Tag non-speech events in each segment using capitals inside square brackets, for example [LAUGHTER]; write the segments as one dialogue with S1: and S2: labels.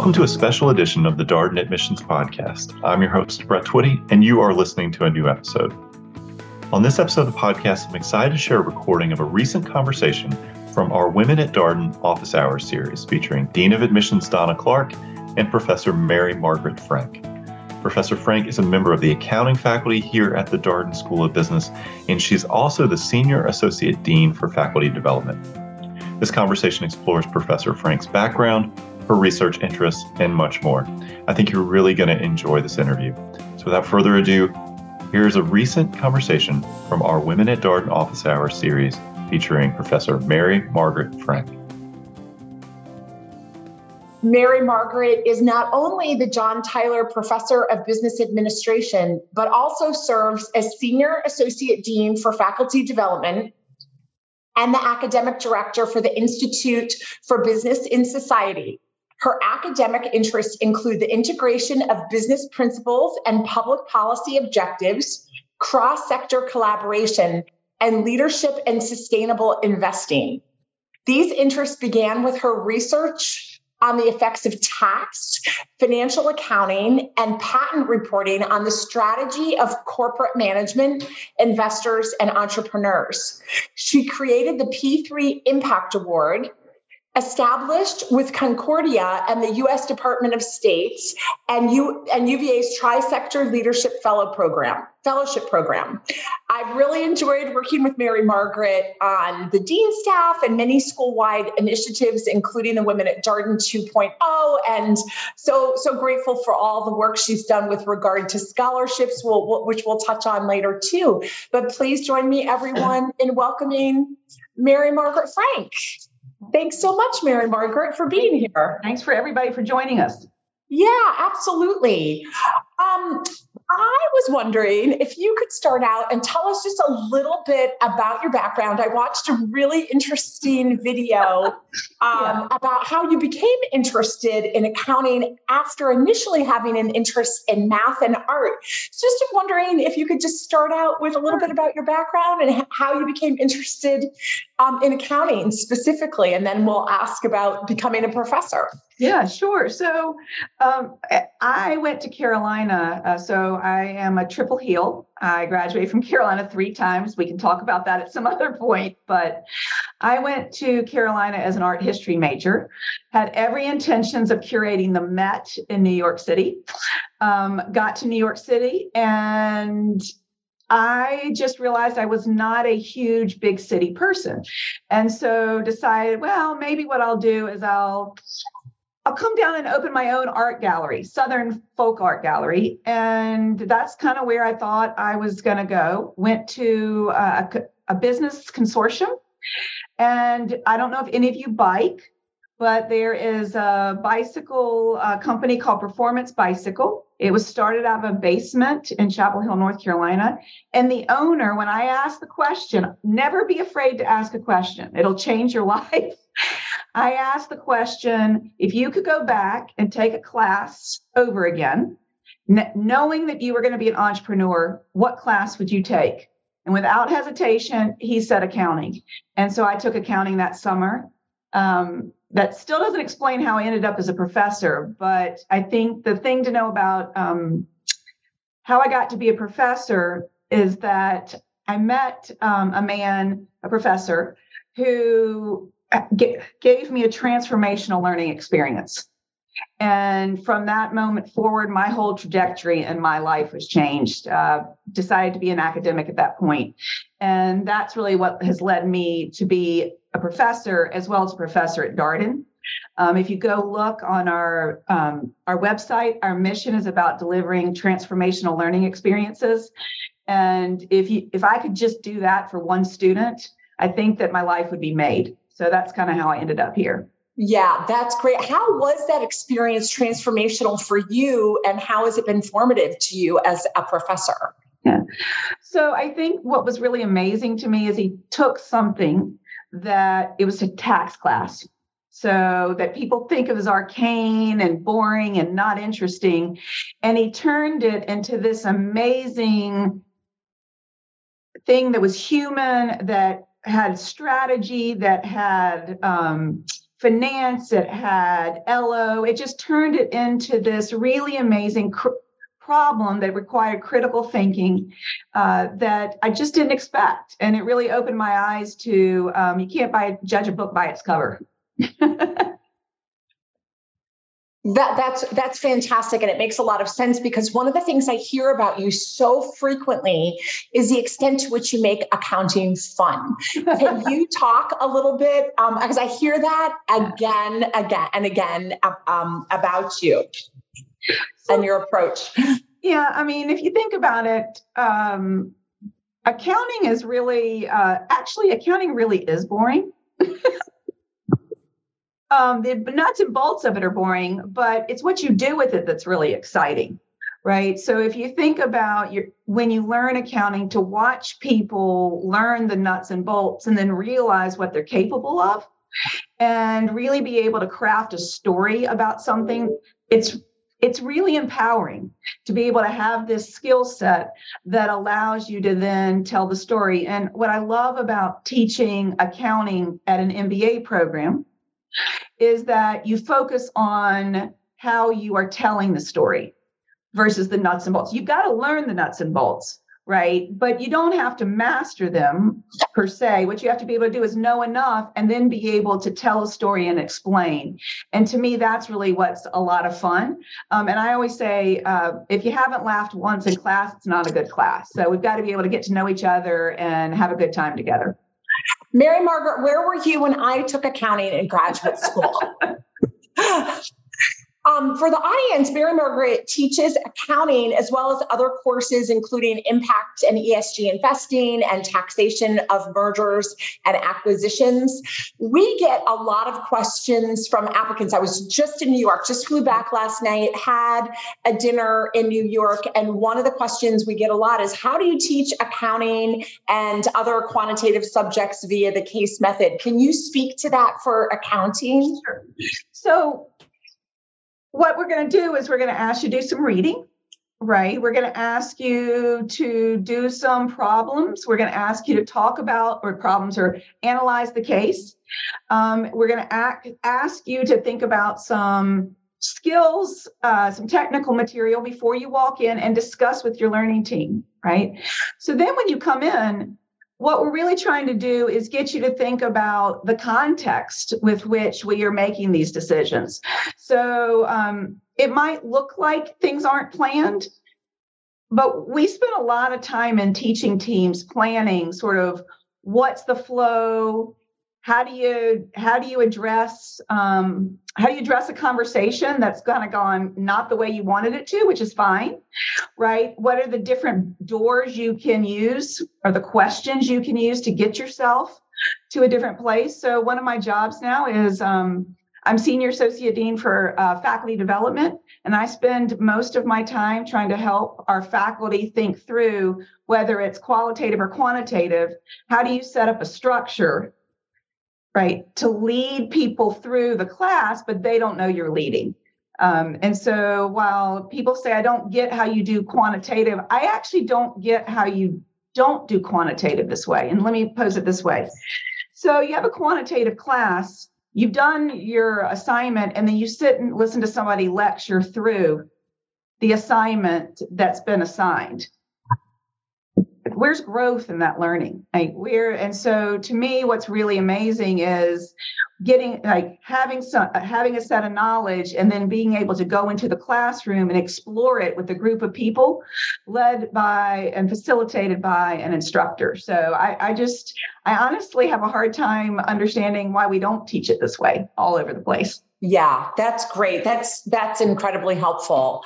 S1: Welcome to a special edition of the Darden Admissions Podcast. I'm your host, Brett Twitty, and you are listening to a new episode. On this episode of the podcast, I'm excited to share a recording of a recent conversation from our Women at Darden Office Hours series featuring Dean of Admissions Donna Clark and Professor Mary Margaret Frank. Professor Frank is a member of the accounting faculty here at the Darden School of Business, and she's also the Senior Associate Dean for Faculty Development. This conversation explores Professor Frank's background, her research interests, and much more. I think you're really going to enjoy this interview. So, without further ado, here's a recent conversation from our Women at Darden Office Hour series featuring Professor Mary Margaret Frank.
S2: Mary Margaret is not only the John Tyler Professor of Business Administration, but also serves as Senior Associate Dean for Faculty Development and the Academic Director for the Institute for Business in Society. Her academic interests include the integration of business principles and public policy objectives, cross sector collaboration, and leadership and sustainable investing. These interests began with her research on the effects of tax, financial accounting, and patent reporting on the strategy of corporate management, investors, and entrepreneurs. She created the P3 Impact Award, established with Concordia and the U.S. Department of States and, U, and UVA's Tri-Sector Leadership Fellow Program, Fellowship Program. I've really enjoyed working with Mary Margaret on the Dean staff and many school-wide initiatives, including the Women at Darden 2.0, and so so grateful for all the work she's done with regard to scholarships, which we'll touch on later too. But please join me, everyone, in welcoming Mary Margaret Frank. Thanks so much, Mary Margaret, for being here.
S3: Thanks for everybody for joining us.
S2: Yeah, absolutely. Um, I was wondering if you could start out and tell us just a little bit about your background. I watched a really interesting video [LAUGHS] um, yeah. about how you became interested in accounting after initially having an interest in math and art. So just wondering if you could just start out with a little bit about your background and how you became interested um, in accounting specifically, and then we'll ask about becoming a professor.
S3: Yeah, sure. So um, I went to Carolina. Uh, so I am a triple heel. I graduated from [LAUGHS] Carolina three times. We can talk about that at some [LAUGHS] other point. But I went to Carolina as an art history major, had every intentions of curating the Met in New York City. Um, got to New York City and I just realized I was not a huge big city person. And so decided, well, maybe what I'll do is I'll I'll come down and open my own art gallery, Southern Folk Art Gallery. And that's kind of where I thought I was going to go. Went to uh, a, a, business consortium. And I don't know if any of you bike, but there is a bicycle uh, company called Performance Bicycle. It was started out of a basement in Chapel Hill, North Carolina. And the owner, when I asked the question, never be afraid to ask a question, it'll change your [LAUGHS] life. I asked the question if you could go back and take a class over again, knowing that you were going to be an entrepreneur, what class would you take? And without hesitation, he said accounting. And so I took accounting that summer. Um, that still doesn't explain how I ended up as a professor, but I think the thing to know about um, how I got to be a professor is that I met um, a man, a professor, who gave me a transformational learning experience. And from that moment forward, my whole trajectory in my life was changed. Uh, decided to be an academic at that point. And that's really what has led me to be a professor as well as a professor at Darden. Um, if you go look on our um, our website, our mission is about delivering transformational learning experiences. And if you if I could just do that for one student, I think that my life would be made. So that's kind of how I ended up here.
S2: Yeah, that's great. How was that experience transformational for you, and how has it been formative to you as a professor?
S3: Yeah. So I think what was really amazing to me is he took something that it was a tax class. So that people think of as arcane and boring and not interesting. And he turned it into this amazing thing that was human, that had strategy, that had um, finance, it had LO. It just turned it into this really amazing cr- problem that required critical thinking uh, that I just didn't expect. And it really opened my eyes to um, you can't buy judge a book by its cover. [LAUGHS]
S2: That that's that's fantastic and it makes a lot of sense because one of the things I hear about you so frequently is the extent to which you make accounting fun. Can [LAUGHS] you talk a little bit um, because I hear that again, again, and again um, about you and your approach.
S3: Yeah, I mean, if you think about it, um, accounting is really uh, actually accounting really is boring. [LAUGHS] um, the nuts and bolts of it are boring, but it's what you do with it that's really exciting, right? So if you think about your when you learn accounting, to watch people learn the nuts and bolts and then realize what they're capable of, and really be able to craft a story about something, it's it's really empowering to be able to have this skill set that allows you to then tell the story. And what I love about teaching accounting at an MBA program is that you focus on how you are telling the story versus the nuts and bolts. You've got to learn the nuts and bolts, right? But you don't have to master them per se. What you have to be able to do is know enough and then be able to tell a story and explain. And to me, that's really what's a lot of fun. Um, and I always say, uh, if you haven't laughed once in class, it's not a good class. So we've got to be able to get to know each other and have a good time together.
S2: Mary Margaret, where were you when I took accounting in graduate school? [LAUGHS] Um, for the audience, Mary Margaret teaches accounting as well as other courses, including impact and ESG investing and taxation of mergers and acquisitions. We get a lot of questions from applicants. I was just in New York, just flew back last night, had a dinner in New York. And one of the questions we get a lot is how do you teach accounting and other quantitative subjects via the case method? Can you speak to that for accounting?
S3: Sure. So, what we're going to do is we're going to ask you to do some reading right? We're going to ask you to do some problems. We're going to ask you to talk about or problems or analyze the case. Um, we're going to ask, you to think about some skills uh, some technical material before you walk in and discuss with your learning team right? So then when you come in what we're really trying to do is get you to think about the context with which we are making these decisions. So um, it might look like things aren't planned, but we spend a lot of time in teaching teams planning sort of what's the flow how do you how do you address um, how do you address a conversation that's kind of gone not the way you wanted it to which is fine right? What are the different doors you can use or the questions you can use to get yourself to a different place? So one of my jobs now is um, i'm senior associate dean for uh, faculty development and i spend most of my time trying to help our faculty think through whether it's qualitative or quantitative. How do you set up a structure right to lead people through the class but they don't know you're leading. Um, and so while people say i don't get how you do quantitative i actually don't get how you don't do quantitative this way and let me pose it this way. So you have a quantitative class you've done your assignment and then you sit and listen to somebody lecture through the assignment that's been assigned where's growth in that learning? Like where and so to me what's really amazing is getting like having some having a set of knowledge and then being able to go into the classroom and explore it with a group of people led by and facilitated by an instructor. So i, I just i honestly have a hard time understanding why we don't teach it this way all over the place.
S2: Yeah that's great. That's that's incredibly helpful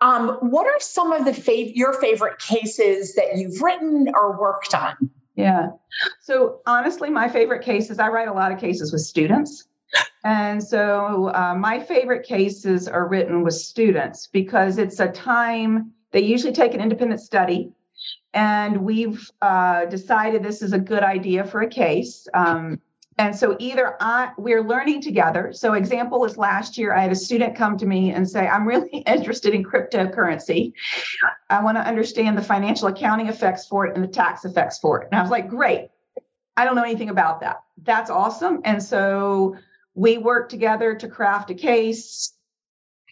S2: um, what are some of the fav- your favorite cases that you've written or worked on?
S3: Yeah. So honestly, my favorite cases, I write a lot of cases with students. And so uh, my favorite cases are written with students because it's a time they usually take an independent study. And we've uh, decided this is a good idea for a case. Um, and so either I we're learning together. So example is last year I had a student come to me and say, I'm really [LAUGHS] interested in cryptocurrency. I want to understand the financial accounting effects for it and the tax effects for it. And I was like, great. I don't know anything about that. That's awesome. And so we worked together to craft a case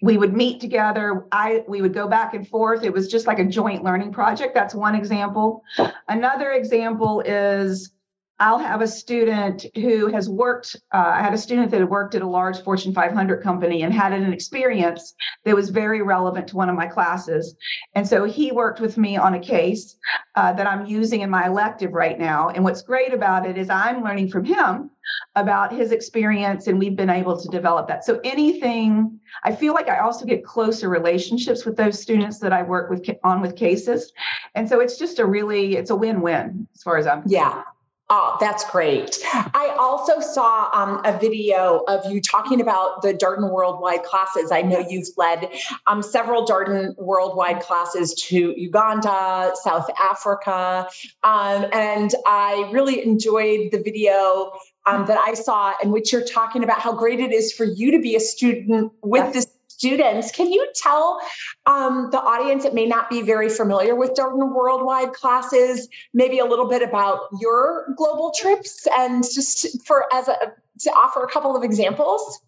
S3: we would meet together i we would go back and forth it was just like a joint learning project that's one example another example is I'll have a student who has worked. Uh, I had a student that had worked at a large Fortune 500 company and had an experience that was very relevant to one of my classes. And so he worked with me on a case uh, that I'm using in my elective right now. And what's great about it is I'm learning from him about his experience, and we've been able to develop that. So anything, I feel like I also get closer relationships with those students that I work with on with cases. And so it's just a really, it's a win-win as far as I'm.
S2: Yeah. Oh, that's great. I also saw um, a video of you talking about the Darden Worldwide classes. I know you've led um, several Darden Worldwide classes to Uganda, South Africa, um, and I really enjoyed the video um, that I saw in which you're talking about how great it is for you to be a student with yes. this students. Can you tell um, the audience that may not be very familiar with Darden Worldwide classes, maybe a little bit about your global trips and just for as a to offer a couple of examples?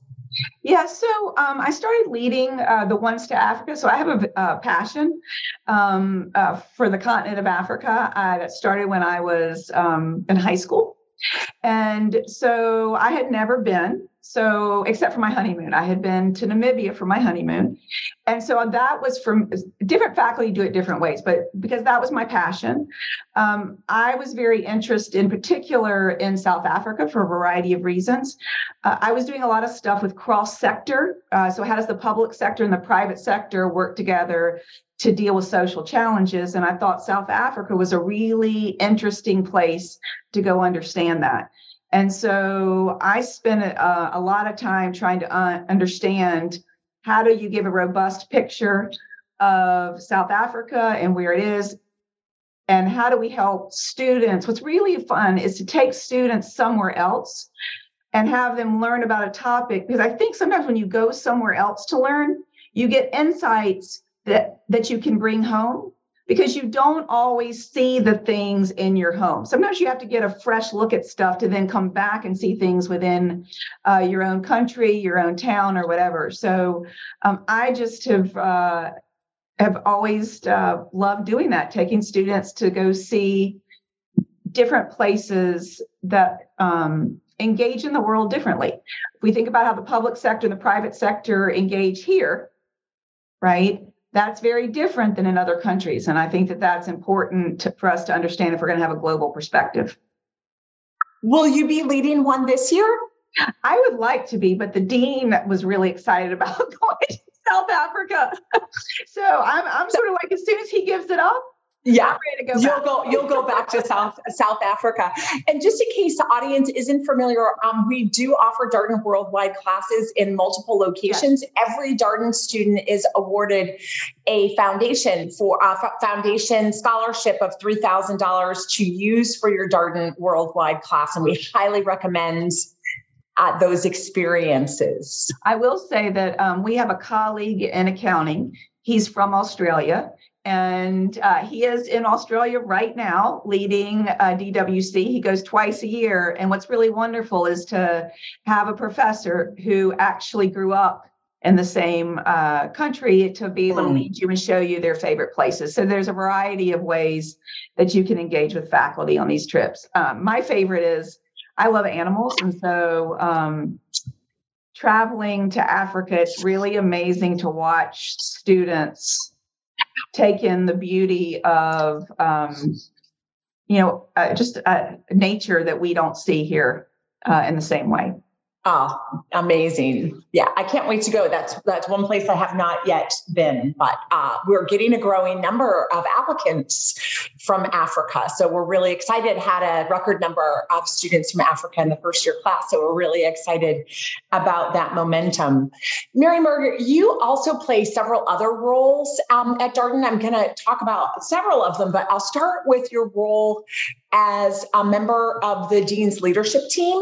S3: Yeah, so um, I started leading uh, the ones to Africa. So I have a, a passion um, uh, for the continent of Africa. That started when I was um, in high school. And so I had never been, so except for my honeymoon, I had been to Namibia for my honeymoon. And so that was from different faculty do it different ways, but because that was my passion, um, I was very interested in particular in South Africa for a variety of reasons. Uh, I was doing a lot of stuff with cross sector. Uh, so, how does the public sector and the private sector work together to deal with social challenges. And I thought South Africa was a really interesting place to go understand that. And so I spent a, a lot of time trying to uh, understand how do you give a robust picture of South Africa and where it is, and how do we help students? What's really fun is to take students somewhere else and have them learn about a topic because I think sometimes when you go somewhere else to learn, you get insights that that you can bring home because you don't always see the things in your home. Sometimes you have to get a fresh look at stuff to then come back and see things within uh, your own country, your own town, or whatever. So um, I just have uh, have always uh, loved doing that, taking students to go see different places that um, engage in the world differently. If we think about how the public sector and the private sector engage here, right? That's very different than in other countries. And I think that that's important to, for us to understand if we're going to have a global perspective.
S2: Will you be leading one this year?
S3: I would like to be, but the dean was really excited about [LAUGHS] going to South Africa. [LAUGHS] so I'm, I'm sort of like, as soon as he gives it up,
S2: yeah. Go you'll go you'll go back to south south africa. And just in case the audience isn't familiar um, we do offer darden worldwide classes in multiple locations. Yes. every darden student is awarded a foundation for a foundation scholarship of $3000 to use for your darden worldwide class. And we highly recommend uh, those experiences.
S3: I will say that um, we have a colleague in accounting. He's from australia and uh, he is in Australia right now leading uh, DWC. He goes twice a year. And what's really wonderful is to have a professor who actually grew up in the same uh, country to be able to hmm. lead you and show you their favorite places. So there's a variety of ways that you can engage with faculty on these trips. Um, my favorite is I love animals. And so um, traveling to Africa, it's really amazing to watch students take in the beauty of um, you know uh, just uh, nature that we don't see here uh, in the same way
S2: Oh, amazing. Yeah, I can't wait to go. That's that's one place I have not yet been, but uh, we're getting a growing number of applicants from Africa. So we're really excited. Had a record number of students from Africa in the first year class. So we're really excited about that momentum. Mary Margaret, you also play several other roles um, at Darden. I'm going to talk about several of them, but I'll start with your role as a member of the Dean's leadership team.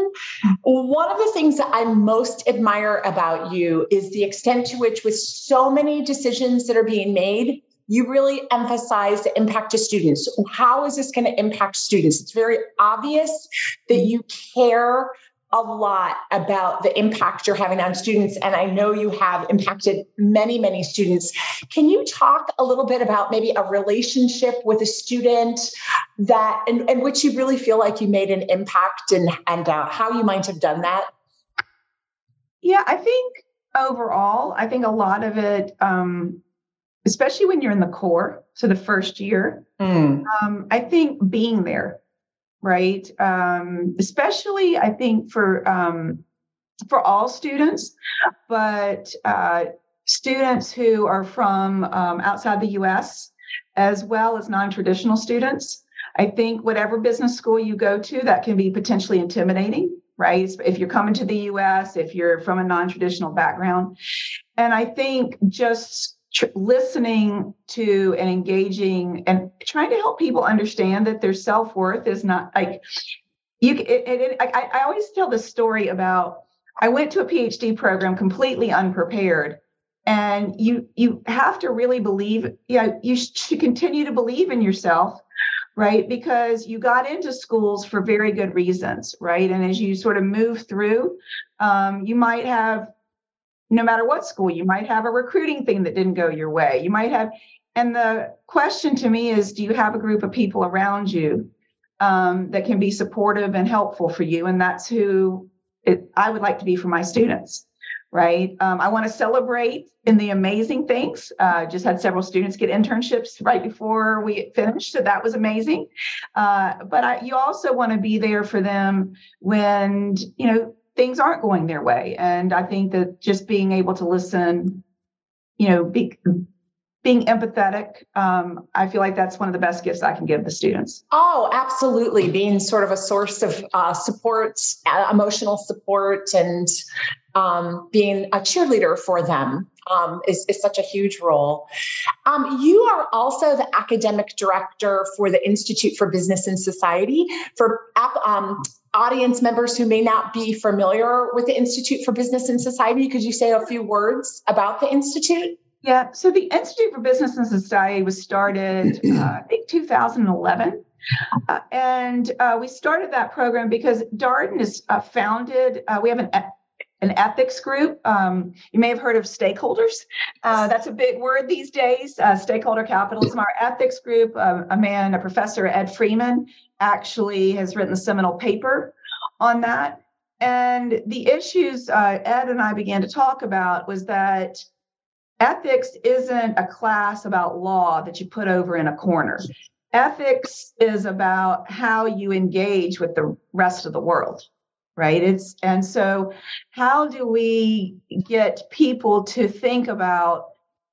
S2: One of the things that I most admire about you is the extent to which, with so many decisions that are being made, you really emphasize the impact to students. How is this going to impact students? It's very obvious that you care a lot about the impact you're having on students, and I know you have impacted many, many students. Can you talk a little bit about maybe a relationship with a student that, in, in which you really feel like you made an impact, and and uh, how you might have done that?
S3: Yeah, I think overall, I think a lot of it, um, especially when you're in the core, so the first year, mm. um, I think being there right? Um, especially, I think for um, for all students, but uh, students who are from um, outside the U.S. as well as non-traditional students. I think whatever business school you go to, that can be potentially intimidating, right? If you're coming to the US, if you're from a non traditional background. And I think just tr- listening to and engaging and trying to help people understand that their self-worth is not like you it, it, I, I always tell this story about i went to a phd program completely unprepared and you you have to really believe yeah you, you should continue to believe in yourself right? Because you got into schools for very good reasons right? And as you sort of move through um, you might have no matter what school you might have a recruiting thing that didn't go your way. You might have and the question to me is do you have a group of people around you um, that can be supportive and helpful for you? And that's who it, i would like to be for my students right? Um, i want to celebrate in the amazing things. Uh, just had several students get internships right before we finished so that was amazing. Uh, but I, you also want to be there for them when you know things aren't going their way. And I think that just being able to listen, you know, be, being empathetic, um, I feel like that's one of the best gifts I can give the students.
S2: Oh, absolutely. Being sort of a source of uh, support, uh, emotional support, and um, being a cheerleader for them um, is, is, such a huge role. Um, you are also the academic director for the Institute for Business and Society. For um, audience members who may not be familiar with the Institute for Business and Society, could you say a few words about the Institute?
S3: Yeah, so the Institute for Business and Society was started, uh, [CLEARS THROAT] I think, 2011. Uh, and uh, we started that program because Darden is uh, founded, uh, we have an an ethics group. Um, you may have heard of stakeholders. Uh, that's a big word these days. Uh, stakeholder capitalism. Our ethics group, uh, a man, a professor, Ed Freeman, actually has written the seminal paper on that. And the issues uh, Ed and I began to talk about was that ethics isn't a class about law that you put over in a corner. Ethics is about how you engage with the rest of the world right? It's and so how do we get people to think about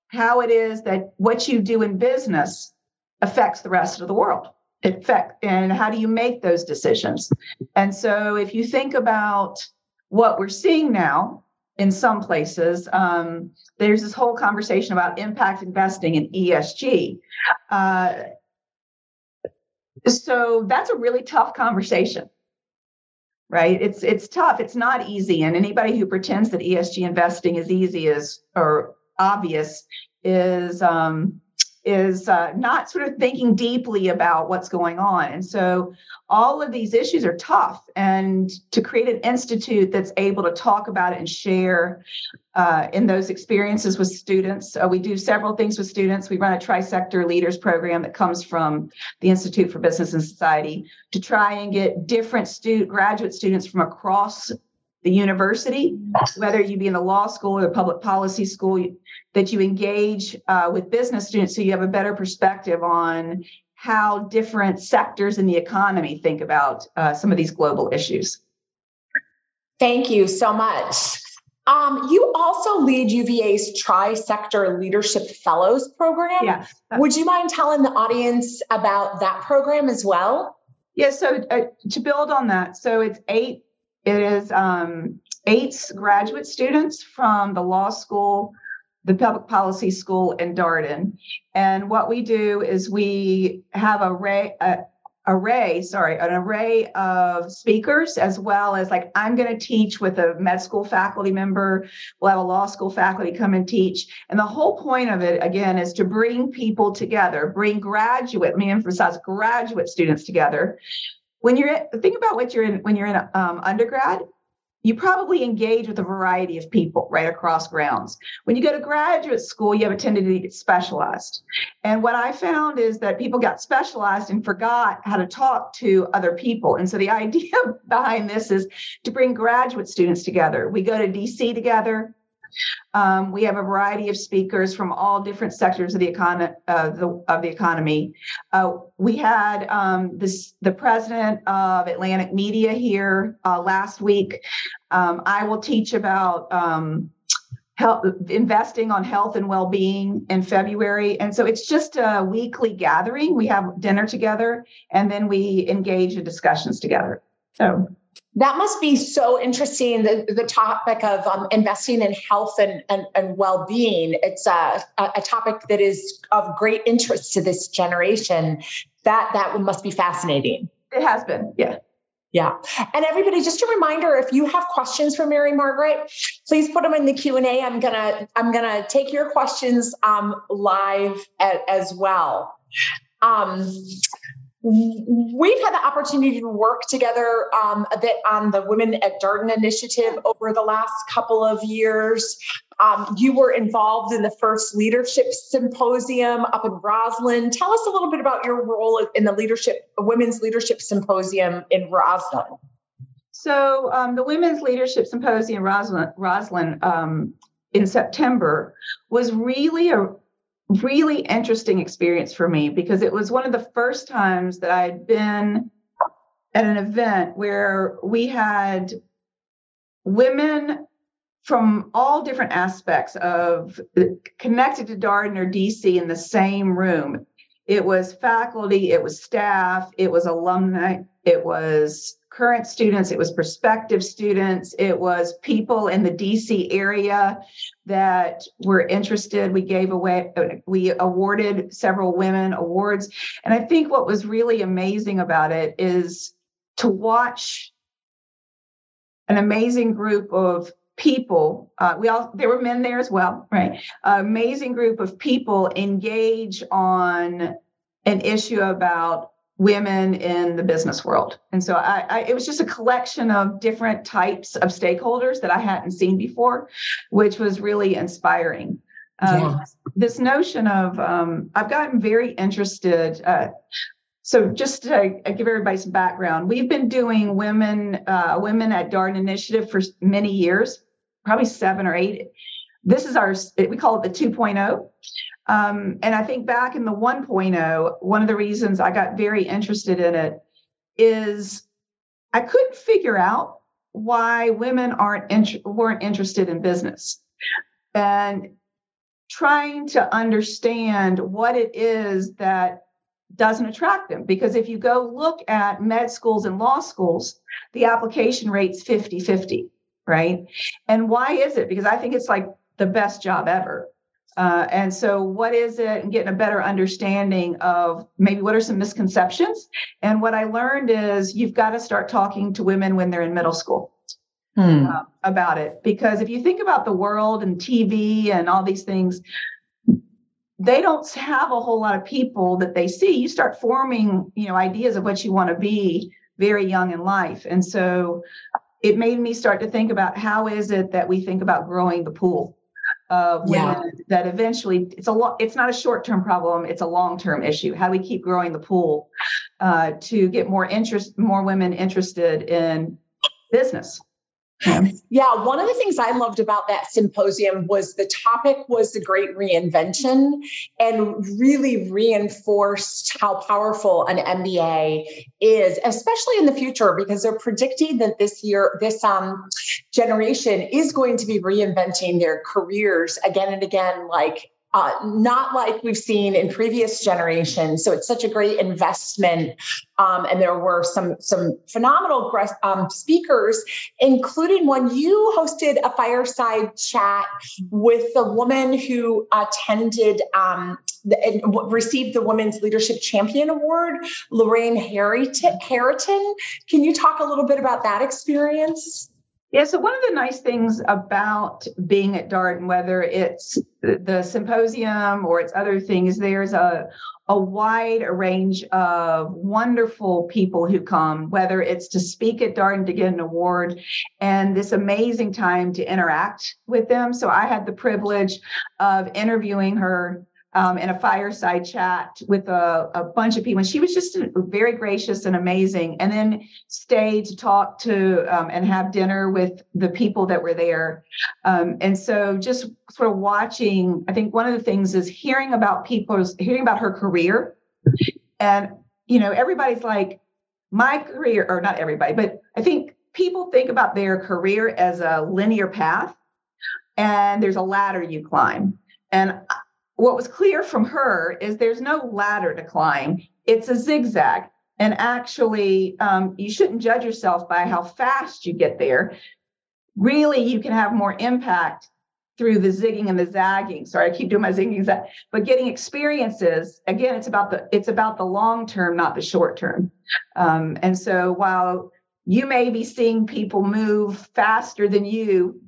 S3: how it is that what you do in business affects the rest of the world? Effect and how do you make those decisions? And so if you think about what we're seeing now in some places um, there's this whole conversation about impact investing and esg uh, so that's a really tough conversation right. It's it's tough. It's not easy. And anybody who pretends that esg investing is easy is or obvious is um, is uh, not sort of thinking deeply about what's going on. And so all of these issues are tough. And to create an institute that's able to talk about it and share uh, in those experiences with students, uh, we do several things with students. We run a tri-sector leaders program that comes from the Institute for Business and Society to try and get different student graduate students from across the university, whether you be in the law school or the public policy school, that you engage uh, with business students so you have a better perspective on how different sectors in the economy think about uh, some of these global issues.
S2: Thank you so much. Um, you also lead UVA's Tri-Sector Leadership Fellows program.
S3: Yes.
S2: Would you mind telling the audience about that program as well?
S3: Yes. Yeah, so uh, to build on that, so it's eight it is um, eight graduate students from the law school, the public policy school in Darden. And what we do is we have a array, a array, sorry, an array of speakers, as well as like I'm going to teach with a med school faculty member. We'll have a law school faculty come and teach. And the whole point of it, again, is to bring people together, bring graduate, me emphasize graduate students together when you're think about what you're in when you're in um, undergrad you probably engage with a variety of people right across grounds. When you go to graduate school, you have a tendency to get specialized. And what I found is that people got specialized and forgot how to talk to other people. And so the [LAUGHS] idea behind this is to bring graduate students together. We go to DC together. Um, we have a variety of speakers from all different sectors of the, uh, the of the economy. Uh, we had um, this, the president of Atlantic Media here uh, last week. Um, I will teach about um, health, investing on health and well-being in February, and so it's just a weekly gathering. We have dinner together, and then we engage in discussions together. So
S2: that must be so interesting. The, the topic of um, investing in health and, and, and well being. It's a, a topic that is of great interest to this generation. That, that must be fascinating.
S3: It has been, yeah.
S2: Yeah. And everybody, just a reminder, if you have questions for Mary Margaret, please put them in the Q&A. I'm going to, I'm going to take your questions um, live a, as well. Um, we've had the opportunity to work together um, a bit on the Women at Darden initiative over the last couple of years. Um, you were involved in the first leadership symposium up in Rosslyn. Tell us a little bit about your role in the leadership women's leadership symposium in Rosslyn.
S3: So um, the Women's Leadership Symposium Rosslyn, Rosslyn um, in September was really a really interesting experience for me because it was one of the first times that I'd been at an event where we had women from all different aspects of connected to Darden or DC in the same room. It was faculty, it was staff, it was alumni, it was current students, it was prospective students, it was people in the DC area that were interested. We gave away, we awarded several women awards. And I think what was really amazing about it is to watch an amazing group of people uh, we all there were men there as well right uh, amazing group of people engage on an issue about women in the business world. And so I, I, it was just a collection of different types of stakeholders that I hadn't seen before, which was really inspiring. Um, yeah. This notion of, um, I've gotten very interested. Uh, so just to give everybody some background, we've been doing women, uh, women at Darden Initiative for many years, probably seven or eight. This is our, we call it the 2.0. Um, and I think back in the 1.0, one of the reasons I got very interested in it is I couldn't figure out why women aren't int- weren't interested in business, and trying to understand what it is that doesn't attract them. Because if you go look at med schools and law schools, the application rate's 50 50, right? And why is it? Because I think it's like the best job ever. Uh, and so, what is it? And getting a better understanding of maybe what are some misconceptions. And what I learned is you've got to start talking to women when they're in middle school. Hmm. Uh, about it because if you think about the world and TV and all these things, they don't have a whole lot of people that they see. You start forming, you know, ideas of what you want to be very young in life, and so it made me start to think about how is it that we think about growing the pool of women yeah. that eventually it's a lot it's not a short-term problem it's a long-term issue how do we keep growing the pool uh, to get more interest more women interested in business
S2: yeah, one of the things I loved about that symposium was the topic was the great reinvention and really reinforced how powerful an MBA is, especially in the future, because they're predicting that this year, this um, generation is going to be reinventing their careers again and again, like uh, not like we've seen in previous generations. So it's such a great investment. Um, and there were some some phenomenal um, speakers, including one you hosted a fireside chat with the woman who attended um, the, received the Women's Leadership Champion Award, Lorraine Hariton. Can you talk a little bit about that experience?
S3: Yeah, so one of the nice things about being at Darden, whether it's the symposium or it's other things, there's a a wide range of wonderful people who come, whether it's to speak at Darden to get an award and this amazing time to interact with them. So I had the privilege of interviewing her um, in a fireside chat with a, a, bunch of people. And she was just very gracious and amazing. And then stayed to talk to um, and have dinner with the people that were there. Um, and so just sort of watching, I think one of the things is hearing about people's, hearing about her career. And, you know, everybody's like, my career, or not everybody, but I think people think about their career as a linear path and there's a ladder you climb. And what was clear from her is there's no ladder to climb, it's a zigzag. And actually, um, you shouldn't judge yourself by how fast you get there. Really, you can have more impact through the zigging and the zagging. Sorry, I keep doing my zigging zag, but getting experiences. Again, it's about the it's about the long term, not the short term. Um, and so, while you may be seeing people move faster than you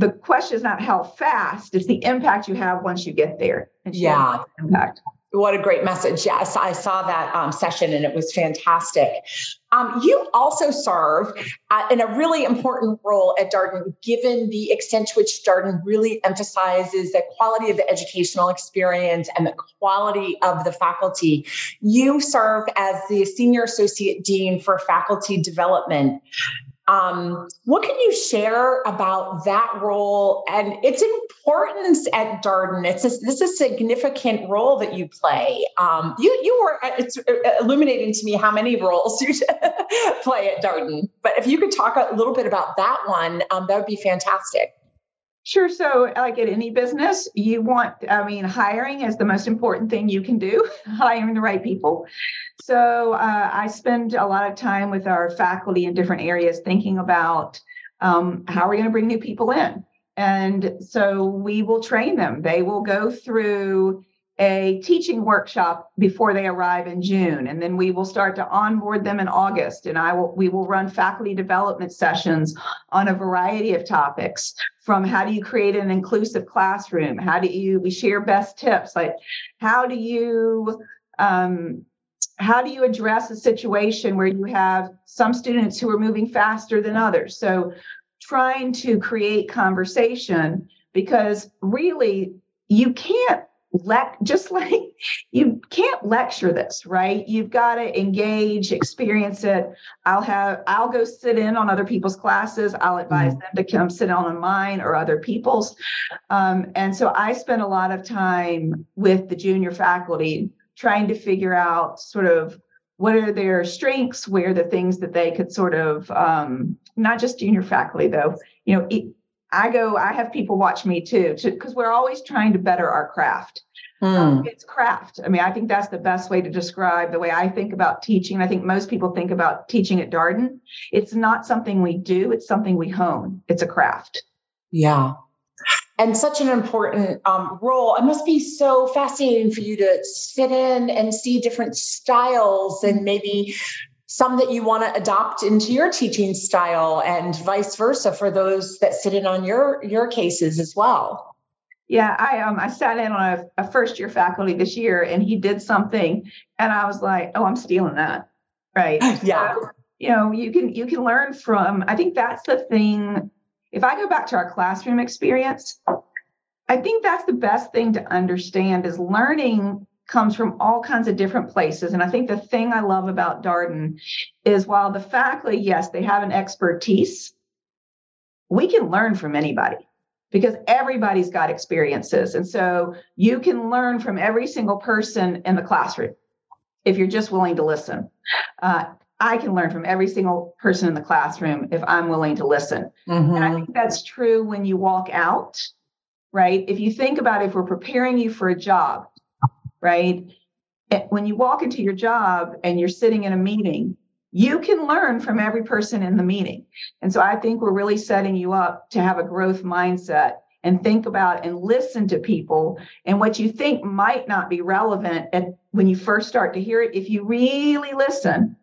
S3: the question is not how fast, it's the impact you have once you get there.
S2: Yeah. Impact. What a great message. Yes, I saw that um, session and it was fantastic. Um, you also serve uh, in a really important role at Darden, given the extent to which Darden really emphasizes the quality of the educational experience and the quality of the faculty. You serve as the Senior Associate Dean for Faculty Development. Um, what can you share about that role and its importance at Darden? It's a, this is a significant role that you play. Um, you you were it's illuminating to me how many roles you [LAUGHS] play at Darden. But if you could talk a little bit about that one, um, that would be fantastic.
S3: Sure. So, like at any business, you want, I mean, hiring is the most important thing you can do, [LAUGHS] hiring the right people. So, uh, I spend a lot of time with our faculty in different areas thinking about um, how are we going to bring new people in? And so we will train them. They will go through a teaching workshop before they arrive in June, and then we will start to onboard them in August. And I will we will run faculty development sessions on a variety of topics, from how do you create an inclusive classroom, how do you we share best tips, like how do you um, how do you address a situation where you have some students who are moving faster than others? So trying to create conversation because really you can't let just [LAUGHS] like you can't lecture this right you've got to engage experience it i'll have i'll go sit in on other people's classes i'll advise mm-hmm. them to come sit on mine or other people's um, and so i spend a lot of time with the junior faculty trying to figure out sort of what are their strengths where the things that they could sort of um, not just junior faculty though you know I go, I have people watch me too, because we're always trying to better our craft. Mm. Um, it's craft. I mean, I think that's the best way to describe the way I think about teaching. I think most people think about teaching at Darden. It's not something we do, it's something we hone. It's a craft.
S2: Yeah. And such an important um, role. It must be so fascinating for you to sit in and see different styles and maybe some that you want to adopt into your teaching style and vice versa for those that sit in on your your cases as well.
S3: Yeah i um i sat in on a, a first year faculty this year and he did something and i was like oh i'm stealing that right? [LAUGHS]
S2: Yeah.
S3: So, you know you can you can learn from i think that's the thing if i go back to our classroom experience i think that's the best thing to understand is learning comes from all kinds of different places. And I think the thing I love about Darden is while the faculty, yes, they have an expertise, we can learn from anybody because everybody's got experiences. And so you can learn from every single person in the classroom if you're just willing to listen. Uh, I can learn from every single person in the classroom if I'm willing to listen. Mm-hmm. And I think that's true when you walk out, right? If you think about if we're preparing you for a job, right? When you walk into your job and you're sitting in a meeting, you can learn from every person in the meeting. And so I think we're really setting you up to have a growth mindset and think about and listen to people and what you think might not be relevant and when you first start to hear it if you really listen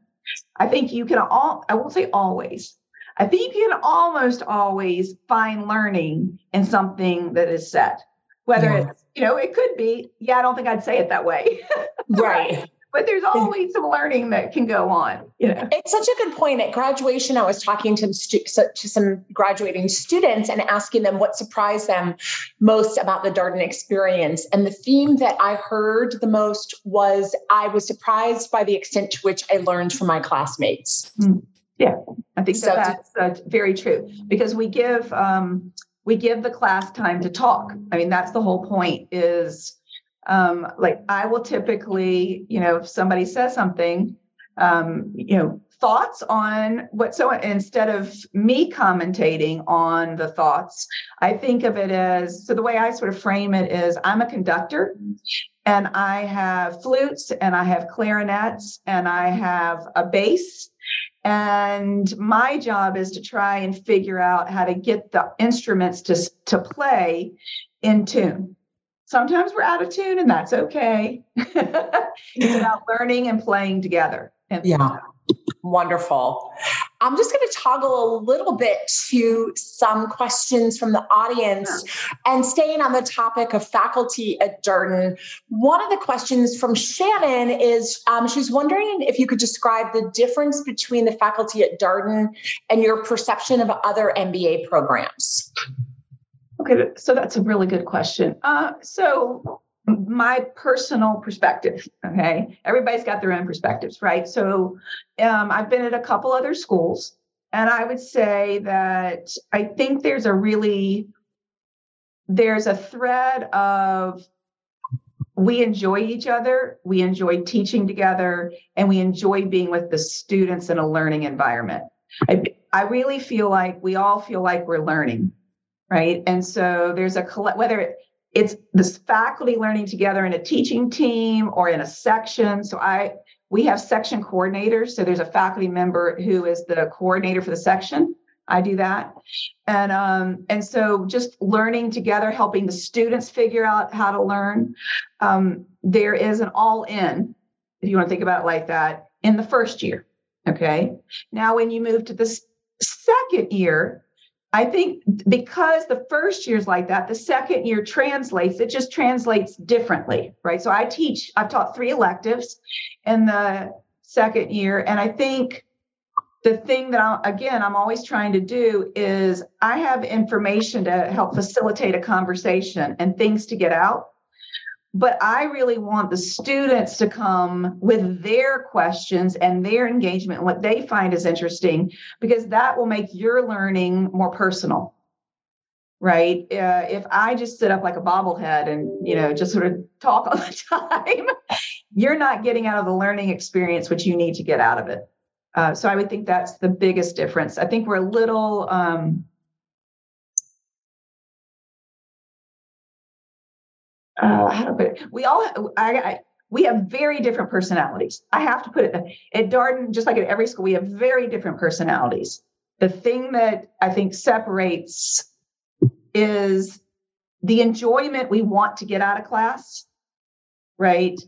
S3: i think you can all i won't say always I think you can almost always find learning in something that is said. Whether yeah. it's, you know, it could be, yeah, I don't think I'd say it that way. [LAUGHS]
S2: right
S3: but there's always some learning that can go on. You know,
S2: it's such a good point. At graduation, I was talking to, stu- to some graduating students and asking them what surprised them most about the Darden experience. And the theme that I heard the most was I was surprised by the extent to which I learned from my classmates.
S3: Mm. Yeah, I think so that that's, that's very true because we give um, we give the class time to talk. I mean, that's the whole point. Is um, like I will typically, you know, if somebody says something, um, you know, thoughts on what so instead of me commentating on the thoughts, I think of it as so the way I sort of frame it is I'm a conductor and I have flutes and I have clarinets and I have a bass. And my job is to try and figure out how to get the instruments to, to play in tune. Sometimes we're out of tune, and that's okay. [LAUGHS] it's about learning and playing together.
S2: And yeah. Wonderful. I'm just going to toggle a little bit to some questions from the audience and staying on the topic of faculty at Darden. One of the questions from Shannon is um, she's wondering if you could describe the difference between the faculty at Darden and your perception of other MBA programs.
S3: Okay, so that's a really good question. Uh, so, my personal perspective, okay, everybody's got their own perspectives, right? So, um, I've been at a couple other schools, and I would say that I think there's a really there's a thread of we enjoy each other, we enjoy teaching together, and we enjoy being with the students in a learning environment. I, I really feel like we all feel like we're learning right? And so there's a whether it's this faculty learning together in a teaching team or in a section. So I we have section coordinators. So there's a faculty member who is the coordinator for the section. I do that. And um, and so just learning together, helping the students figure out how to learn. Um, there is an all-in, if you want to think about it like that, in the first year. Okay. Now when you move to the second year, I think because the first year's like that, the second year translates, it just translates differently, right? So I teach, I've taught three electives in the second year. And I think the thing that I, again, I'm always trying to do is I have information to help facilitate a conversation and things to get out. But I really want the students to come with their questions and their engagement and what they find is interesting, because that will make your learning more personal. Right. Uh, if I just sit up like a bobblehead and, you know, just sort of talk all the [LAUGHS] time, you're not getting out of the learning experience what you need to get out of it. Uh, so I would think that's the biggest difference. I think we're a little um, uh, how to put it? We all, I, I, we have very different personalities. I have to put it at Darden, just like at every school, we have very different personalities. The thing that I think separates is the enjoyment we want to get out of class, right?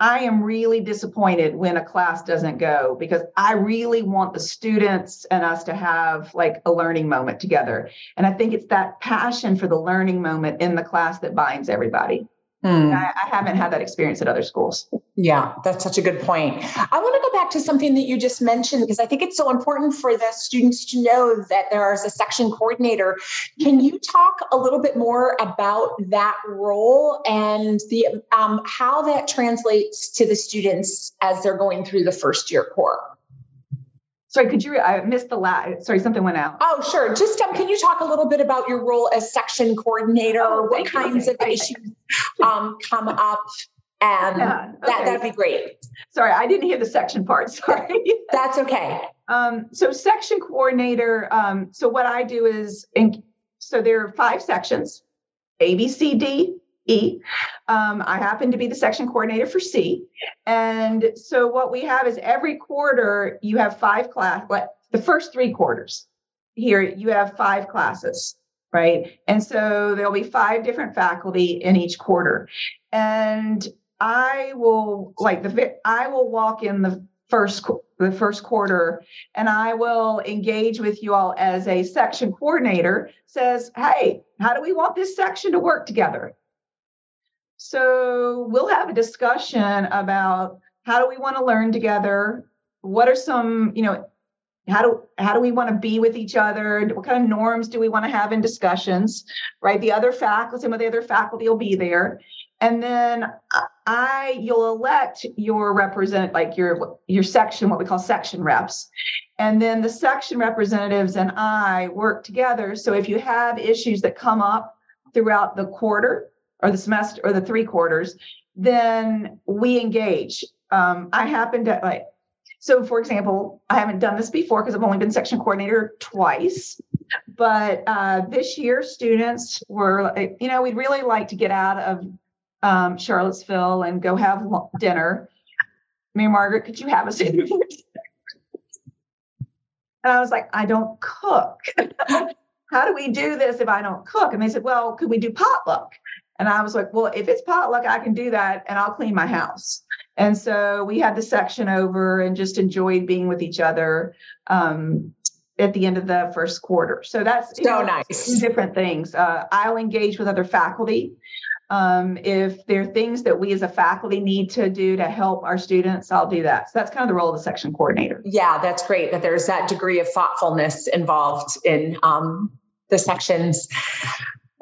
S3: I am really disappointed when a class doesn't go because I really want the students and us to have like a learning moment together. And I think it's that passion for the learning moment in the class that binds everybody. Hmm. I, I, haven't had that experience at other schools.
S2: Yeah, that's such a good point. I want to go back to something that you just mentioned because I think it's so important for the students to know that there is a section coordinator. Can you talk a little bit more about that role and the um, how that translates to the students as they're going through the first year core?
S3: Sorry, could you? I missed the last. Sorry, something went out.
S2: Oh, sure. Just um, can you talk a little bit about your role as section coordinator? Oh, what kinds you. of issues um, come up? And yeah, okay. that that'd be great.
S3: Sorry, I didn't hear the section part. [LAUGHS] Sorry.
S2: That's okay.
S3: Um, so section coordinator. Um, so what I do is, in, so there are five sections: A, B, C, D, E. Um, I happen to be the section coordinator for C. And so what we have is every quarter you have five class, what the first three quarters here you have five classes, right? And so there'll be five different faculty in each quarter. And I will like the I will walk in the first the first quarter and i will engage with you all as a section coordinator says hey how do we want this section to work together so we'll have a discussion about how do we want to learn together? What are some you know how do how do we want to be with each other? What kind of norms do we want to have in discussions right? The other faculty some of the other faculty will be there. And then I you'll elect your represent like your your section what we call section reps. And then the section representatives and I work together. So if you have issues that come up throughout the quarter or the semester or the three quarters then we engage um, I happen to like so for example I haven't done this before because I've only been section coordinator twice but uh, this year students were you know we'd really like to get out of um, Charlottesville and go have dinner. Mary Margaret, could you have us in? and I was like, I don't cook. [LAUGHS] How do we do this if I don't cook? And they said, Well, could we do potluck? And I was like, Well, if it's potluck, I can do that and I'll clean my house. And so we had the section over and just enjoyed being with each other um, at the end of the first quarter. So that's
S2: so know, nice.
S3: Different things. Uh, I'll engage with other faculty. Um, if there are things that we as a faculty need to do to help our students, I'll do that. So that's kind of the role of the section coordinator.
S2: Yeah, that's great that there's that degree of thoughtfulness involved in um, the sections.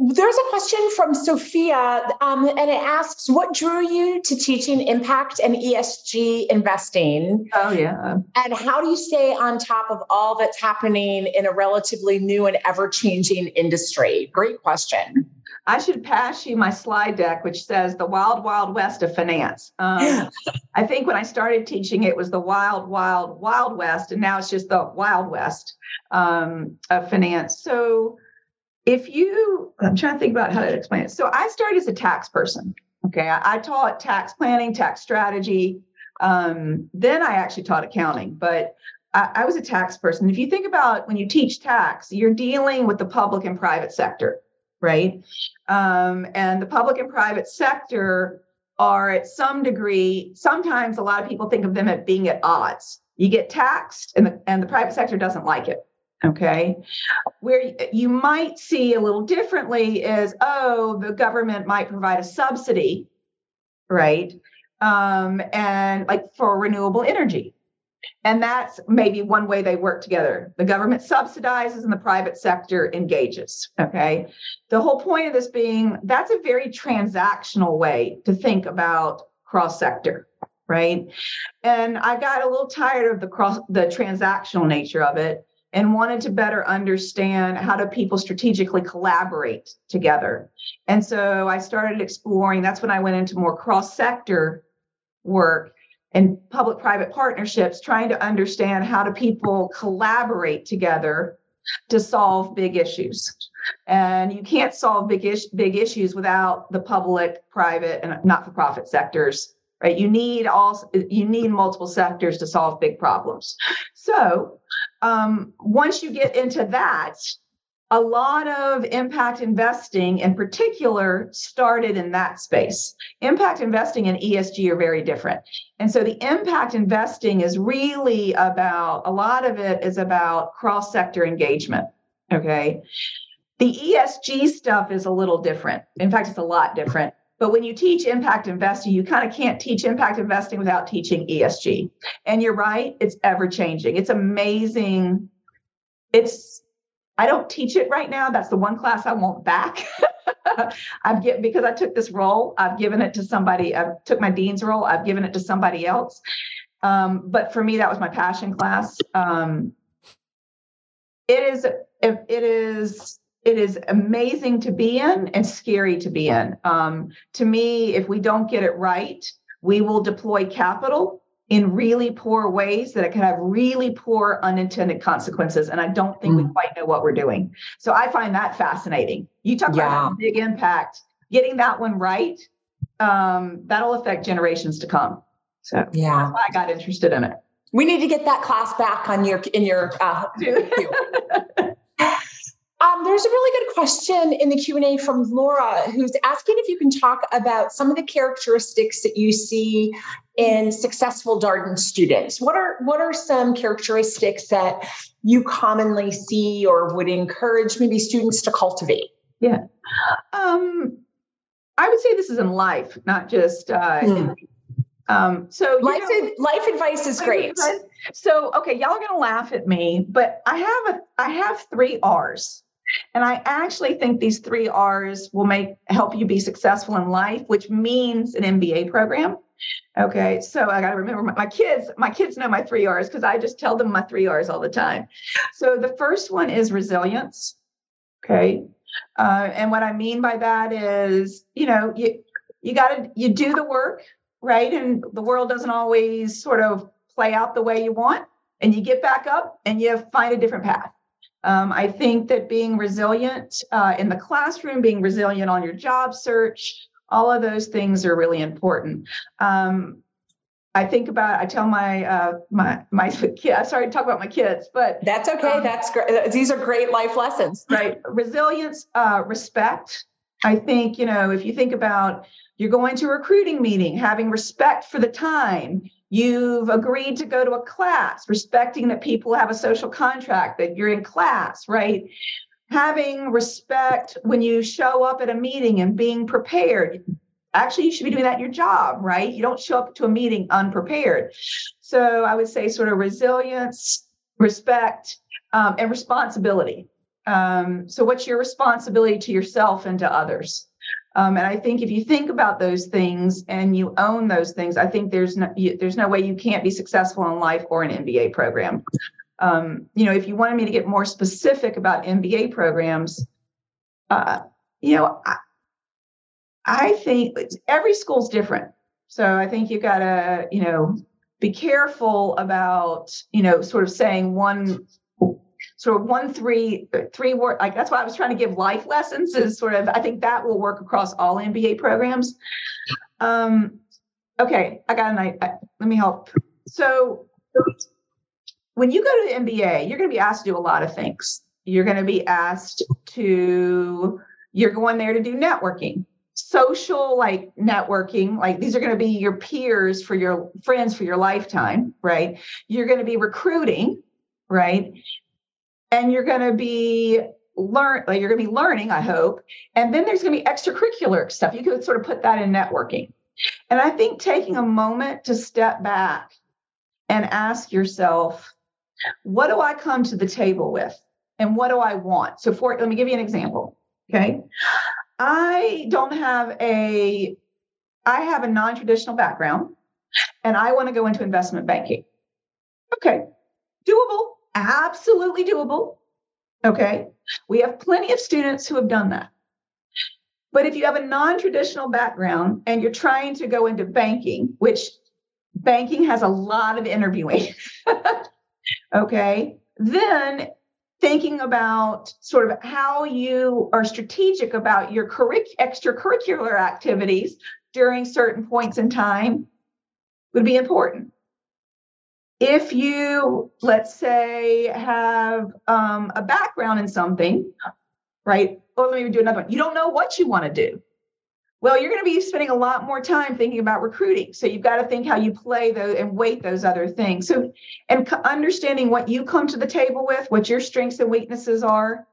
S2: There's a question from Sophia, um, and it asks, "What drew you to teaching impact and ESG investing?
S3: Oh yeah,
S2: and how do you stay on top of all that's happening in a relatively new and ever-changing industry?" Great question.
S3: I should pass you my slide deck, which says the wild, wild west of finance. Um, [LAUGHS] I think when I started teaching, it was the wild, wild, wild west, and now it's just the wild west um, of finance. So, if you, I'm trying to think about how to explain it. So, I started as a tax person. Okay, I, I taught tax planning, tax strategy. Um, then I actually taught accounting, but I, I was a tax person. If you think about when you teach tax, you're dealing with the public and private sector right? Um, and the public and private sector are at some degree, sometimes a lot of people think of them as being at odds. You get taxed and the, and the private sector doesn't like it. Okay. Where you might see a little differently is, oh, the government might provide a subsidy, right? Um, and like for renewable energy. And that's maybe one way they work together. The government subsidizes and the private sector engages. Okay. The whole point of this being that's a very transactional way to think about cross sector, right? And I got a little tired of the cross the transactional nature of it and wanted to better understand how do people strategically collaborate together. And so I started exploring that's when I went into more cross sector work and public private partnerships trying to understand how do people collaborate together to solve big issues. And you can't solve big, is- big issues without the public private and not-for-profit sectors right? You need all you need multiple sectors to solve big problems. So um, once you get into that a lot of impact investing in particular started in that space. Impact investing and ESG are very different. And so the impact investing is really about, a lot of it is about cross sector engagement. Okay. The ESG stuff is a little different. In fact, it's a lot different. But when you teach impact investing, you kind of can't teach impact investing without teaching ESG. And you're right, it's ever changing. It's amazing. It's I don't teach it right now. That's the one class I want back. [LAUGHS] I've get because I took this role. I've given it to somebody. I took my dean's role. I've given it to somebody else. Um, but for me, that was my passion class. Um, it is. It is. It is amazing to be in and scary to be in. Um, to me, if we don't get it right, we will deploy capital in really poor ways that it can have really poor unintended consequences. And I don't think mm. we quite know what we're doing. So I find that fascinating. You talk yeah. about big impact, getting that one right, um, that'll affect generations to come. So yeah, I got interested in it.
S2: We need to get that class back on your in your uh, [LAUGHS] [LAUGHS] Um, there's a really good question in the Q&A from Laura who's asking if you can talk about some of the characteristics that you see in successful Darden students. What are what are some characteristics that you commonly see or would encourage maybe students to cultivate?
S3: Yeah. Um, I would say this is in life, not just uh, mm.
S2: Um, so life, know, life advice is great. Advice.
S3: So okay, y'all are gonna laugh at me, but I have a I have three R's. And I actually think these three R's will make help you be successful in life, which means an MBA program. Okay, so I got to remember my, my, kids. My kids know my three R's because I just tell them my three R's all the time. So the first one is resilience. Okay, uh, and what I mean by that is, you know, you you got to you do the work, right? And the world doesn't always sort of play out the way you want, and you get back up and you find a different path. Um, I think that being resilient uh, in the classroom, being resilient on your job search, all of those things are really important. Um, I think about. I tell my uh, my my kid. I started to talk about my kids, but
S2: that's okay. Um, that's great. These are great life lessons.
S3: Right. Resilience, uh, respect. I think you know if you think about you're going to a recruiting meeting, having respect for the time, You've agreed to go to a class, respecting that people have a social contract, that you're in class, right? Having respect when you show up at a meeting and being prepared. Actually, you should be doing that in your job, right? You don't show up to a meeting unprepared. So I would say sort of resilience, respect, um, and responsibility. Um, so, what's your responsibility to yourself and to others? Um, and I think if you think about those things and you own those things, I think there's no you, there's no way you can't be successful in life or an MBA program. Um, you know, if you wanted me to get more specific about MBA programs, uh, you know, I, I think every school's different. So I think you've got to, you know, be careful about, you know, sort of saying one sort of one three three word like that's why I was trying to give life lessons is sort of I think that will work across all MBA programs. Um, okay, I got an idea. Let me help. So when you go to the MBA, you're going to be asked to do a lot of things. You're going to be asked to you're going there to do networking social like networking like these are going to be your peers for your friends for your lifetime right you're going to be recruiting right and you're going to be learn like you're going to be learning i hope. And then there's going to be extracurricular stuff. You could sort of put that in networking. And i think taking a moment to step back and ask yourself what do i come to the table with? And what do i want? So for let me give you an example okay? I don't have a i have a non-traditional background and i want to go into investment banking. Okay doable absolutely doable. Okay. We have plenty of students who have done that. But if you have a non traditional background and you're trying to go into banking, which banking has a lot of interviewing, [LAUGHS] okay, then thinking about sort of how you are strategic about your curric- extracurricular activities during certain points in time would be important if you, let's say, have um, a background in something, right? Well, let me do another one. You don't know what you want to do. Well, you're going to be spending a lot more time thinking about recruiting. So you've got to think how you play those and weight those other things. So, and understanding what you come to the table with, what your strengths and weaknesses are,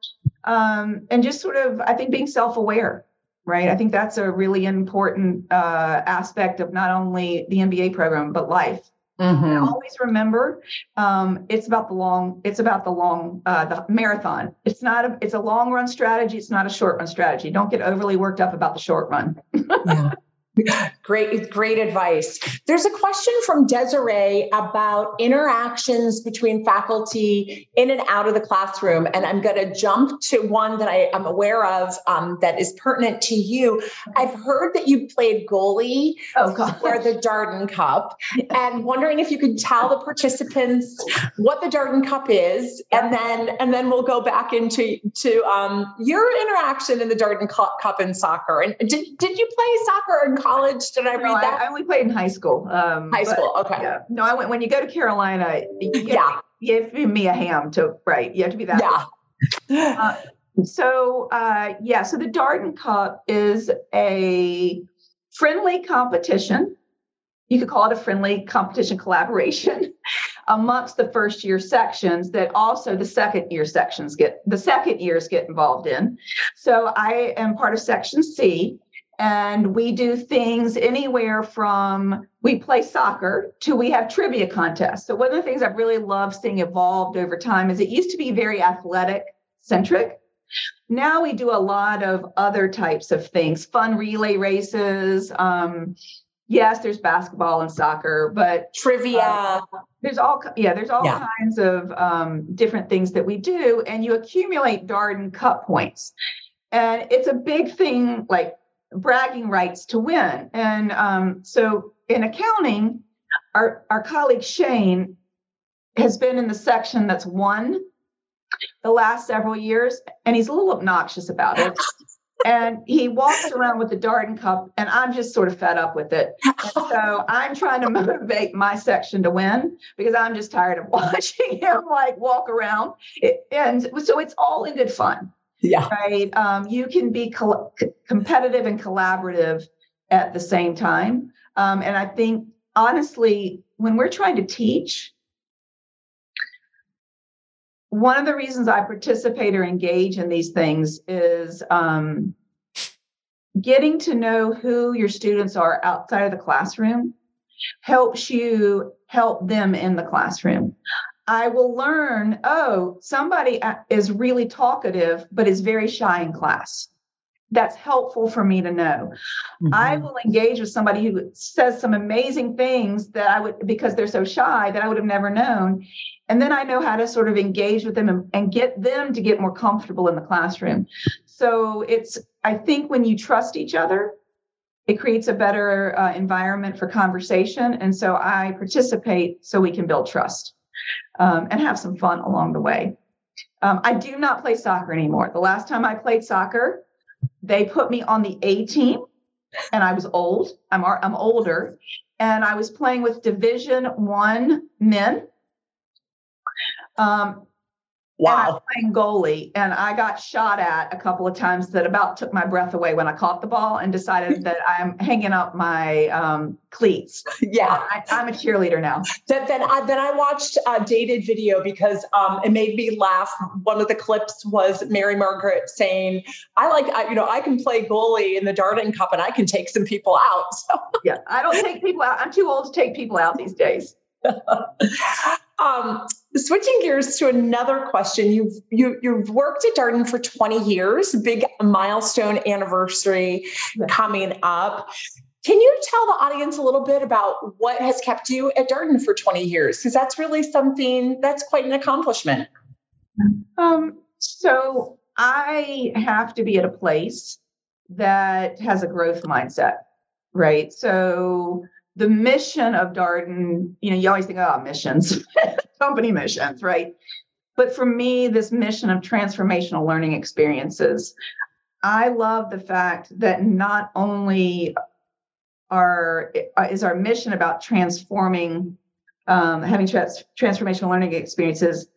S3: um, and just sort of, I think, being self aware, right? I think that's a really important uh, aspect of not only the MBA program, but life. Mm-hmm. always remember, um, it's about the long. It's about the long, uh, the marathon. It's not a. It's a long run strategy. It's not a short run strategy. Don't get overly worked up about the short run. [LAUGHS]
S2: yeah. Great, great advice. There's a question from Desiree about interactions between faculty in and out of the classroom. And I'm going to jump to one that I am aware of um, that is pertinent to you. I've heard that you played goalie oh, for the Darden Cup and wondering if you could tell the participants what the Darden Cup is. And then, and then we'll go back into to um, your interaction in the Darden Cup in soccer. And did, did you play soccer in college? Did I no, read that?
S3: I, I, only played in high school.
S2: Um, high school, okay.
S3: Yeah. No, I went when you go to Carolina. You get, yeah, to be Mia Hamm to right. You have to be that.
S2: Yeah. Uh,
S3: So, uh, yeah, so the Darden Cup is a friendly competition. You could call it a friendly competition collaboration [LAUGHS] amongst the first year sections that also the second year sections get the second years get involved in. So I am part of section C and we do things anywhere from we play soccer to we have trivia contests. So one of the things I've really loved seeing evolved over time is it used to be very athletic centric. Now we do a lot of other types of things, fun relay races, um, yes, there's basketball and soccer, but
S2: trivia. Uh,
S3: there's all yeah, there's all yeah. kinds of um, different things that we do, and you accumulate Darden Cup points, and it's a big thing, like bragging rights to win. And um, so in accounting, our our colleague Shane has been in the section that's won the last several years, and he's a little obnoxious about it and he walks around with the Darden cup, and I'm just sort of fed up with it. And so I'm trying to motivate my section to win because I'm just tired of [LAUGHS] watching him like walk around. It, and so it's all in good fun.
S2: Yeah.
S3: Right. Um, you can be co- competitive and collaborative at the same time. Um, and I think honestly, when we're trying to teach, one of the reasons I participate or engage in these things is um, getting to know who your students are outside of the classroom helps you help them in the classroom. I will learn, oh, somebody uh, is really talkative, but is very shy in class. That's helpful for me to know. Mm-hmm. I will engage with somebody who says some amazing things that I would, because they're so shy, that I would have never known. And then I know how to sort of engage with them and, and get them to get more comfortable in the classroom. So it's, I think when you trust each other, it creates a better uh, environment for conversation. And so I participate so we can build trust um, and have some fun along the way. Um, I do not play soccer anymore. The last time I played soccer, they put me on the A team and I was old. I'm, I'm older. And I was playing with Division One men um,
S2: Wow.
S3: playing goalie, and I got shot at a couple of times that about took my breath away when I caught the ball and decided [LAUGHS] that I'm hanging up my um, cleats.
S2: Yeah,
S3: I, am a cheerleader now.
S2: Then, then I, then I watched a dated video because um, it made me laugh. One of the clips was Mary Margaret saying, "I like, I, you know, I can play goalie in the Darden Cup and I can take some people out." [LAUGHS]
S3: So. Yeah, I don't take people out. I'm too old to take people out these days. [LAUGHS]
S2: um, switching gears to another question, you've you, you've worked at Darden for 20 years, big milestone anniversary coming up. Can you tell the audience a little bit about what has kept you at Darden for 20 years? Because that's really something that's quite an accomplishment.
S3: Um, so I have to be at a place that has a growth mindset, right? So the mission of Darden, you know, you always think, oh, missions, [LAUGHS] company missions, right? But for me, this mission of transformational learning experiences, I love the fact that not only are is our mission about transforming, um, having trans- transformational learning experiences,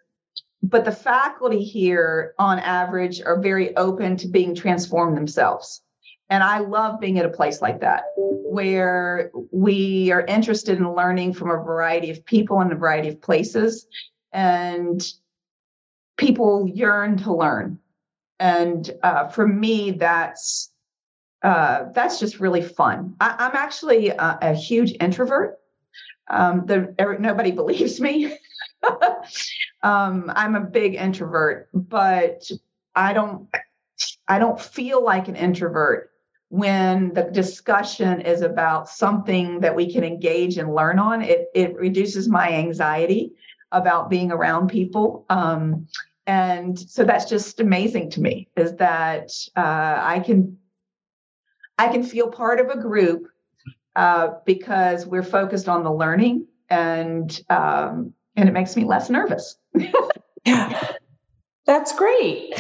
S3: but the faculty here, on average, are very open to being transformed themselves. And I love being at a place like that where we are interested in learning from a variety of people in a variety of places. And people yearn to learn. And uh, for me, that's uh, that's just really fun. I, am actually a, a, huge introvert. Um, the, nobody [LAUGHS] believes me. [LAUGHS] um, I'm a big introvert, but I don't I don't feel like an introvert when the discussion is about something that we can engage and learn on, it, it reduces my anxiety about being around people. Um, and so that's just amazing to me is that uh, I can I can feel part of a group uh, because we're focused on the learning and um, and it makes me less nervous.
S2: yeah, [LAUGHS] That's great.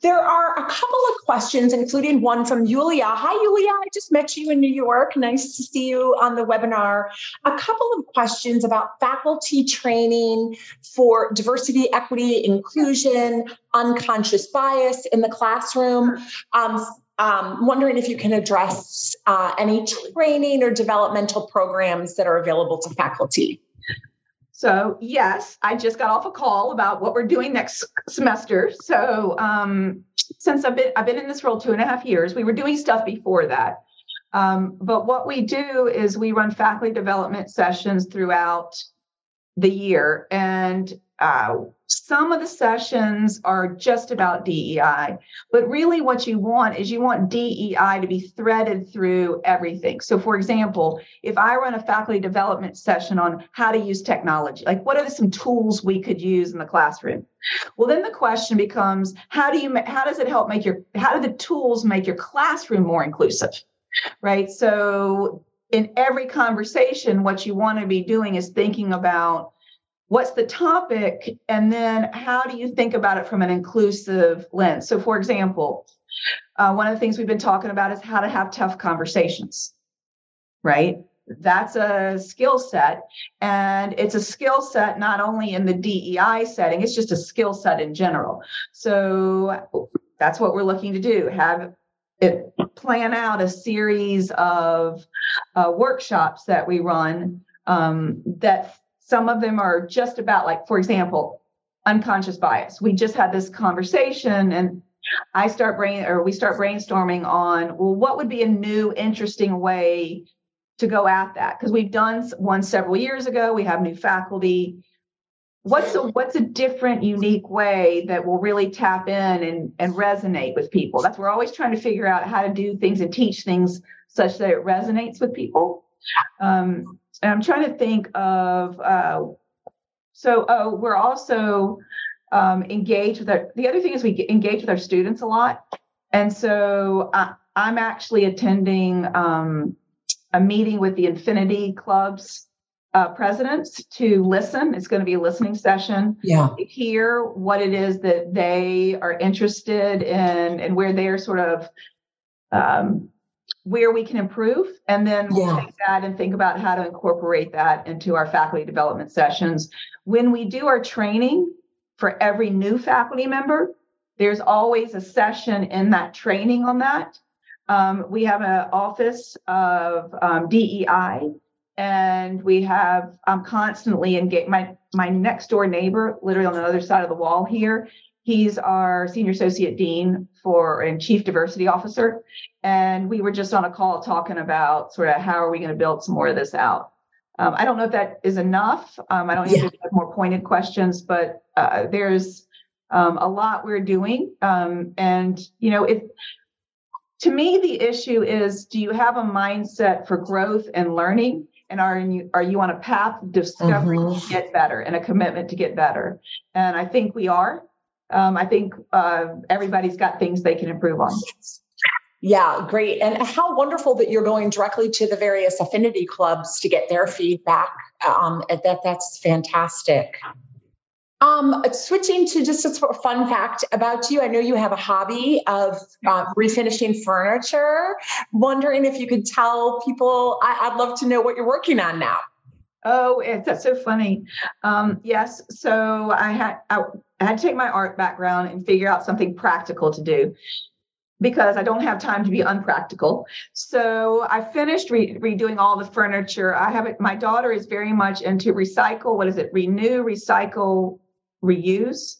S2: There are a couple of questions, including one from Yulia. Hi, Yulia. I just met you in New York. Nice to see you on the webinar. A couple of questions about faculty training for diversity, equity, inclusion, unconscious bias in the classroom. Um, um, wondering if you can address uh, any training or developmental programs that are available to faculty.
S3: So yes, I just got off a call about what we're doing next semester. So um, since I've been I've been in this role two and a half years, we were doing stuff before that. Um, but what we do is we run faculty development sessions throughout the year, and uh, some of the sessions are just about DEI, but really what you want is you want DEI to be threaded through everything. So, for example, if I run a faculty development session on how to use technology, like what are some tools we could use in the classroom? Well, then the question becomes how do you how does it help make your how do the tools make your classroom more inclusive? Right. So in every conversation, what you want to be doing is thinking about what's the topic and then how do you think about it from an inclusive lens? So for example uh, one of the things we've been talking about is how to have tough conversations right? That's a skill set and it's a skill set not only in the dei setting it's just a skill set in general. So that's what we're looking to do have it plan out a series of uh, workshops that we run um, that some of them are just about, like, for example, unconscious bias. We just had this conversation and I start brain or we start brainstorming on, well, what would be a new, interesting way to go at that? Because we've done one several years ago. We have new faculty. What's a what's a different, unique way that will really tap in and, and resonate with people? That's we're always trying to figure out how to do things and teach things such that it resonates with people. Um, and I'm trying to think of uh, so oh, we're also um, engaged with our. The other thing is we engage with our students a lot, and so I, am actually attending um, a meeting with the Affinity Clubs uh, presidents to listen. It's going to be a listening session.
S2: Yeah.
S3: Hear what it is that they are interested in and where they're sort of um, where we can improve and then we'll take that and think about how to incorporate that into our faculty development sessions. When we do our training for every new faculty member there's always a session in that training on that. Um, we have an office of um, dei and we have i'm constantly engaged my my next door neighbor literally on the other side of the wall here He's our senior associate dean for and chief diversity officer. And we were just on a call talking about sort of how are we going to build some more of this out. Um, I don't know if that is enough. Um, I don't need yeah. have more pointed questions, but uh, there's um, a lot we're doing. Um, and, you know, if to me, the issue is do you have a mindset for growth and learning? And are you, are you on a path of discovery mm-hmm. to get better and a commitment to get better? And I think we are um, I think uh, everybody's got things they can improve on.
S2: Yeah, great. And how wonderful that you're going directly to the various affinity clubs to get their feedback. Um, that that's fantastic. Um, switching to just a fun fact about you, I know you have a hobby of uh, refinishing furniture. Wondering if you could tell people. I, would love to know what you're working on now.
S3: Oh, it's that's so funny. Um, yes, so I had I, had to take my art background and figure out something practical to do because I don't have time to be unpractical. So I finished re- redoing all the furniture. I have it. My daughter is very much into recycle. What is it? Renew, recycle, reuse.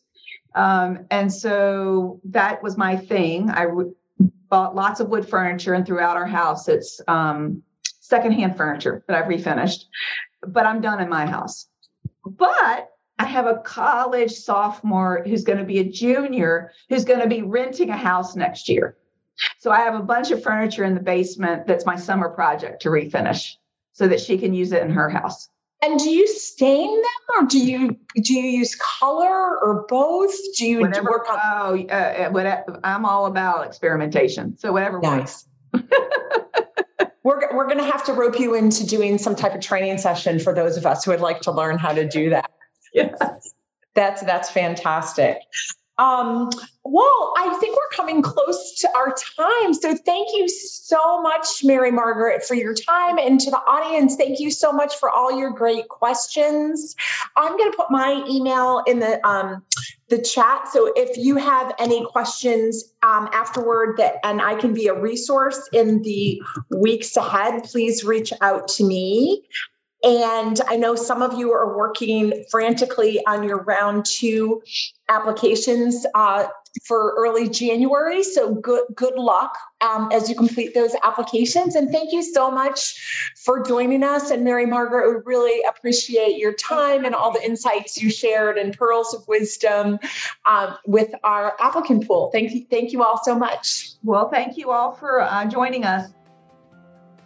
S3: Um, and so that was my thing. I re- bought lots of wood furniture, and throughout our house, it's um, secondhand furniture that I've refinished but I'm done in my house. But I have a college sophomore who's going to be a junior who's going to be renting a house next year. So I have a bunch of furniture in the basement that's my summer project to refinish so that she can use it in her house.
S2: And do you stain them or do you do you use color or both? Do you
S3: whatever, work on Oh, uh, uh whatever, I'm all about experimentation. So whatever
S2: nice. [LAUGHS] we're, we're going to have to rope you into doing some type of training session for those of us who would like to learn how to do that. [LAUGHS]
S3: Yes.
S2: That's that's fantastic. Um, well, I think we're coming close to our time. So thank you so much, Mary Margaret, for your time. And to the audience, thank you so much for all your great questions. I'm going to put my email in the um, the chat. So if you have any questions um, afterward that and I can be a resource in the weeks ahead, please reach out to me. And I know some of you are working frantically on your round two applications uh, for early January. So good good luck um, as you complete those applications. And thank you so much for joining us. And Mary Margaret, we really appreciate your time and all the insights you shared and pearls of wisdom um, with our applicant pool. Thank you, thank you all so much.
S3: Well, thank you all for uh, joining us.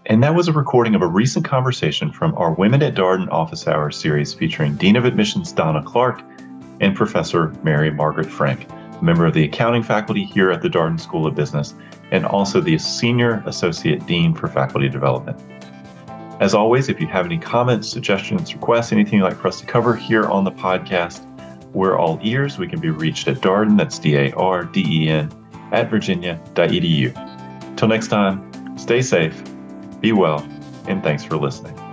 S1: And that was a recording of a recent conversation from our Women at Darden Office Hour series featuring Dean of Admissions Donna Clark and Professor Mary Margaret Frank, member of the accounting faculty here at the Darden School of Business and also the Senior Associate Dean for Faculty Development. As always, if you have any comments, suggestions, requests, anything you'd like for us to cover here on the podcast, we're all ears. We can be reached at Darden, that's D A R D E N, at virginia.edu. Till next time, stay safe be well, and thanks for listening.